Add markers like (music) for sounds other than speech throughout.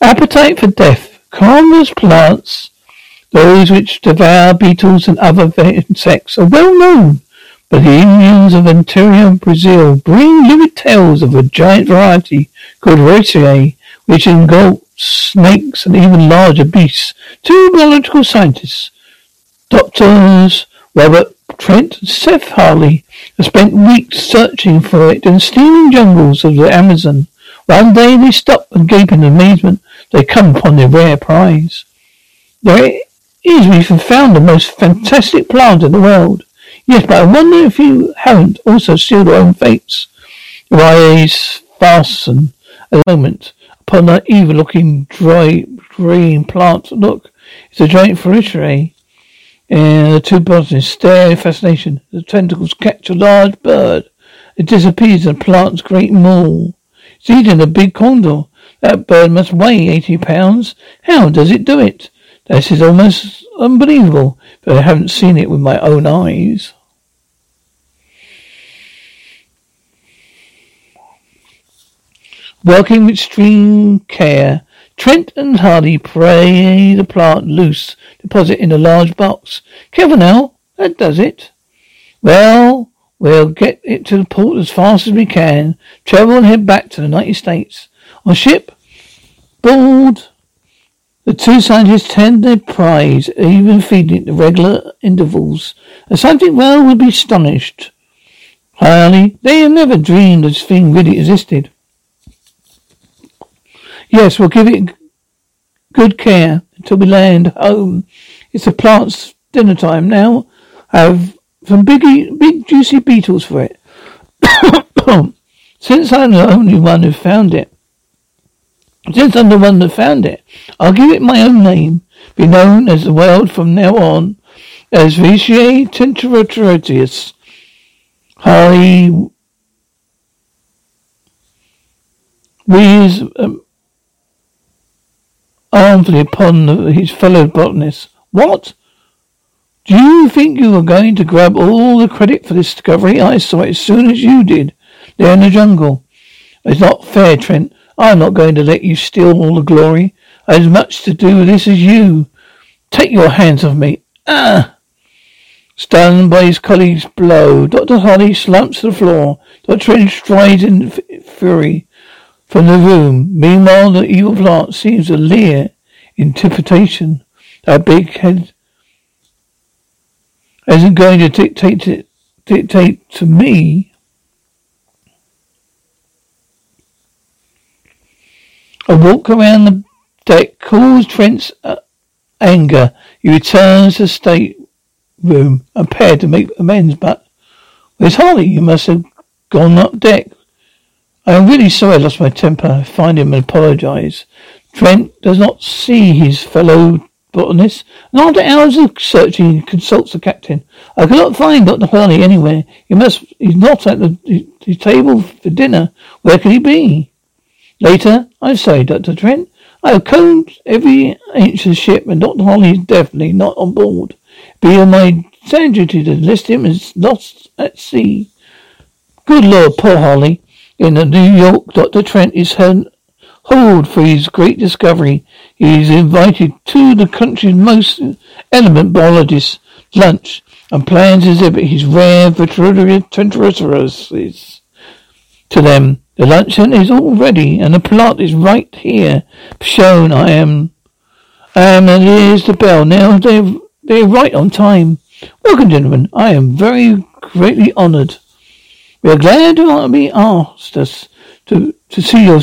Appetite for death. Carnivorous plants, those which devour beetles and other insects, are well known. But the Indians of interior Brazil bring livid tales of a giant variety called Retiae, which engulfs snakes and even larger beasts. Two biological scientists, doctors Robert Trent and Seth Harley, have spent weeks searching for it in steaming jungles of the Amazon. One day they stop and gape in amazement. They come upon their rare prize. There is we have found the most fantastic plant in the world. Yes, but I wonder if you haven't also sealed your own fates. Your eyes fasten a moment upon that evil looking dry green plant. Look, it's a giant Ferritiae. And the two botanists stare in fascination. The tentacles catch a large bird. It disappears in the plant's great maw. It's eating a big condor. That bird must weigh eighty pounds. How does it do it? This is almost unbelievable, but I haven't seen it with my own eyes. Working with extreme care, Trent and Hardy pray the plant loose, deposit in a large box. Careful now, that does it. Well, we'll get it to the port as fast as we can, travel and head back to the United States. On ship, board, the two scientists tend their prize, even feeding it at regular intervals. And something well would be astonished. Harley, they have never dreamed this thing really existed. Yes, we'll give it good care until we land home. It's the plant's dinner time now. Have some big, big juicy beetles for it. (coughs) Since I'm the only one who found it, since I'm the one that found it, I'll give it my own name. Be known as the world from now on as Vitiae Tenteratius. Harley We's um, armfully upon his fellow botanists. What? Do you think you are going to grab all the credit for this discovery? I saw it as soon as you did. There in the jungle. It's not fair, Trent. I'm not going to let you steal all the glory. I had as much to do with this as you. Take your hands off me. Ah! Stunned by his colleague's blow, Dr. Harley slumps to the floor. Dr. Trent strides in fury from the room. Meanwhile, the evil plant seems to leer in interpretation. That big head isn't going to dictate to, dictate to me. A walk around the deck caused Trent's uh, anger. He returns to the state room, prepared to make amends, but where's Harley? You must have gone up deck. I am really sorry I lost my temper. I find him and apologize. Trent does not see his fellow botanist, and after hours of searching, he consults the captain. I cannot find Dr. Harley anywhere. He must, he's not at the, the table for dinner. Where can he be? Later, I say, Dr. Trent, I have combed every the ship, and Dr. Harley is definitely not on board. Be on my duty to list him as lost at sea. Good Lord, poor Harley. In New York, Dr. Trent is hauled for his great discovery. He is invited to the country's most eminent biologist's lunch and plans to exhibit his rare tentoriferous to them. The luncheon is all ready, and the plot is right here. Shown I am. Um, and here's the bell. Now they're, they're right on time. Welcome, gentlemen. I am very greatly honoured. We are glad to be asked us to, to see your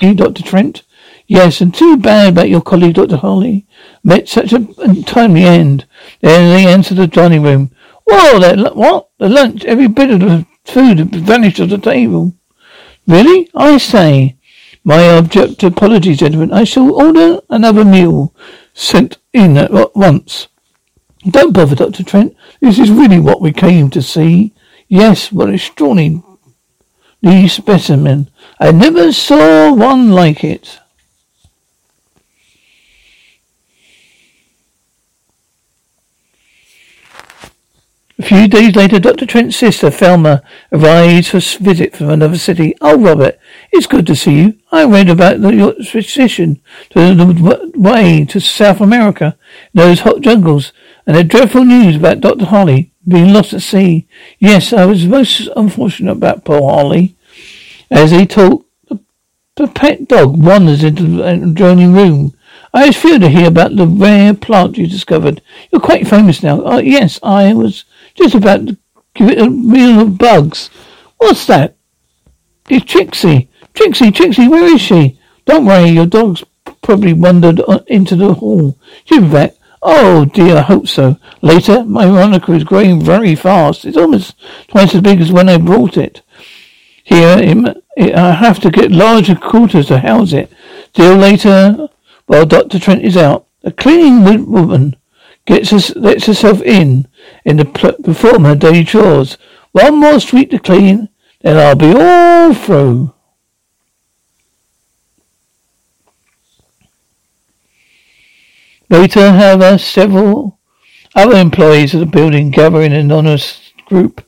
Dr. Trent? Yes, and too bad about your colleague, Dr. Harley. Met such a timely end. Then they entered the dining room. Whoa, that, what? The lunch, every bit of the food vanished off the table. Really? I say. My object apologies, gentlemen. I shall order another meal sent in at once. Don't bother, Dr. Trent. This is really what we came to see. Yes, what a extraordinary specimen. I never saw one like it. A few days later, Dr. Trent's sister, Thelma, arrives for a visit from another city. Oh, Robert, it's good to see you. I read about the, your expedition to the way to South America, those hot jungles, and the dreadful news about Dr. Harley being lost at sea. Yes, I was most unfortunate about poor Harley. As he talked, the, pet dog wanders into the uh, adjoining room. I was thrilled to hear about the rare plant you discovered. You're quite famous now. Oh, yes, I was just about to give it a meal of bugs. What's that? It's Trixie. Trixie, Trixie, where is she? Don't worry, your dog's probably wandered uh, into the hall. She'll be back. Oh dear, I hope so. Later, my Monica is growing very fast. It's almost twice as big as when I brought it. Here, I have to get larger quarters to house it. Still later, while Dr. Trent is out, a cleaning woman gets us, lets herself in in the perform her daily chores. One more street to clean, then I'll be all through. Later, however, several other employees of the building gather in an anonymous group.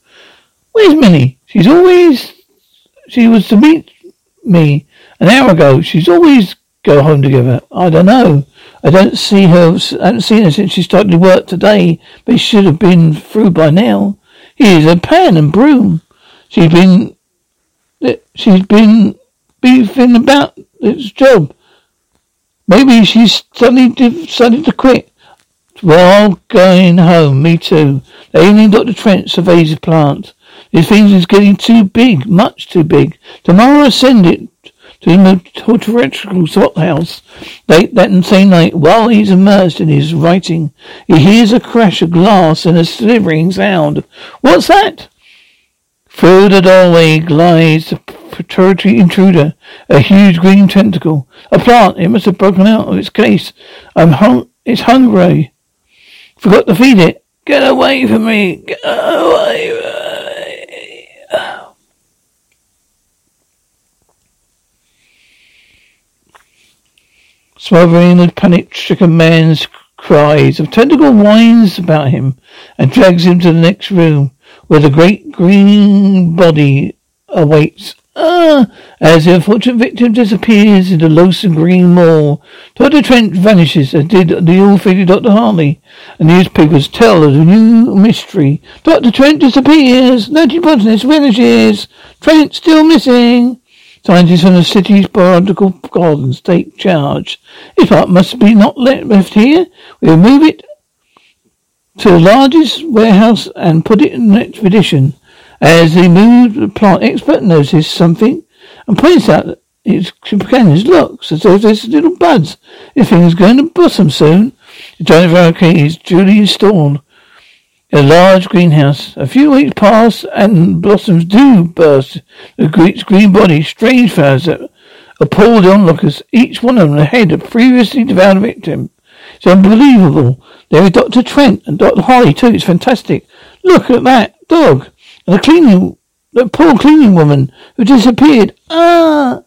Where's Minnie? She's always she was to meet me an hour ago. She's always go home together. I don't know. I don't see her. I haven't seen her since she started work today, but she should have been through by now. Here's a pan and broom. She's been, she's been beefing about this job. Maybe she's suddenly decided to quit. Well, going home, me too. The evening Dr. Trent surveys the plant. This thing is getting too big, much too big. Tomorrow I send it to the torturetical salt house. Late that same night, while he's immersed in his writing, he hears a crash of glass and a slivering sound. What's that? Through the doorway glides a predatory intruder, a huge green tentacle. A plant, it must have broken out of its case. I'm hung, it's hungry. Forgot to feed it. Get away from me. Get away. Smothering the panic-stricken man's cries, the tentacle whines about him and drags him to the next room, where the great green body awaits. Ah! As the unfortunate victim disappears in the loathsome green maw, Dr. Trent vanishes, as did the ill-fated Dr. Harley. The newspapers tell of the new mystery. Dr. Trent disappears. Ninety botanist vanishes. Trent still missing. Scientists from the city's botanical gardens take charge. This part must be not left here. We will move it to the largest warehouse and put it in an expedition. As they move, the plant expert notices something and points out its companions looks as though there's little buds. This thing is going to blossom soon. The giant variety is duly installed in a large greenhouse. A few weeks pass and blossoms do burst. The green body, strange flowers that appall the onlookers. Each one of them the head of previously devoured victim. It's unbelievable. There is Dr. Trent and Dr. Holly too. It's fantastic. Look at that dog. And the cleaning, the poor cleaning woman who disappeared. Ah!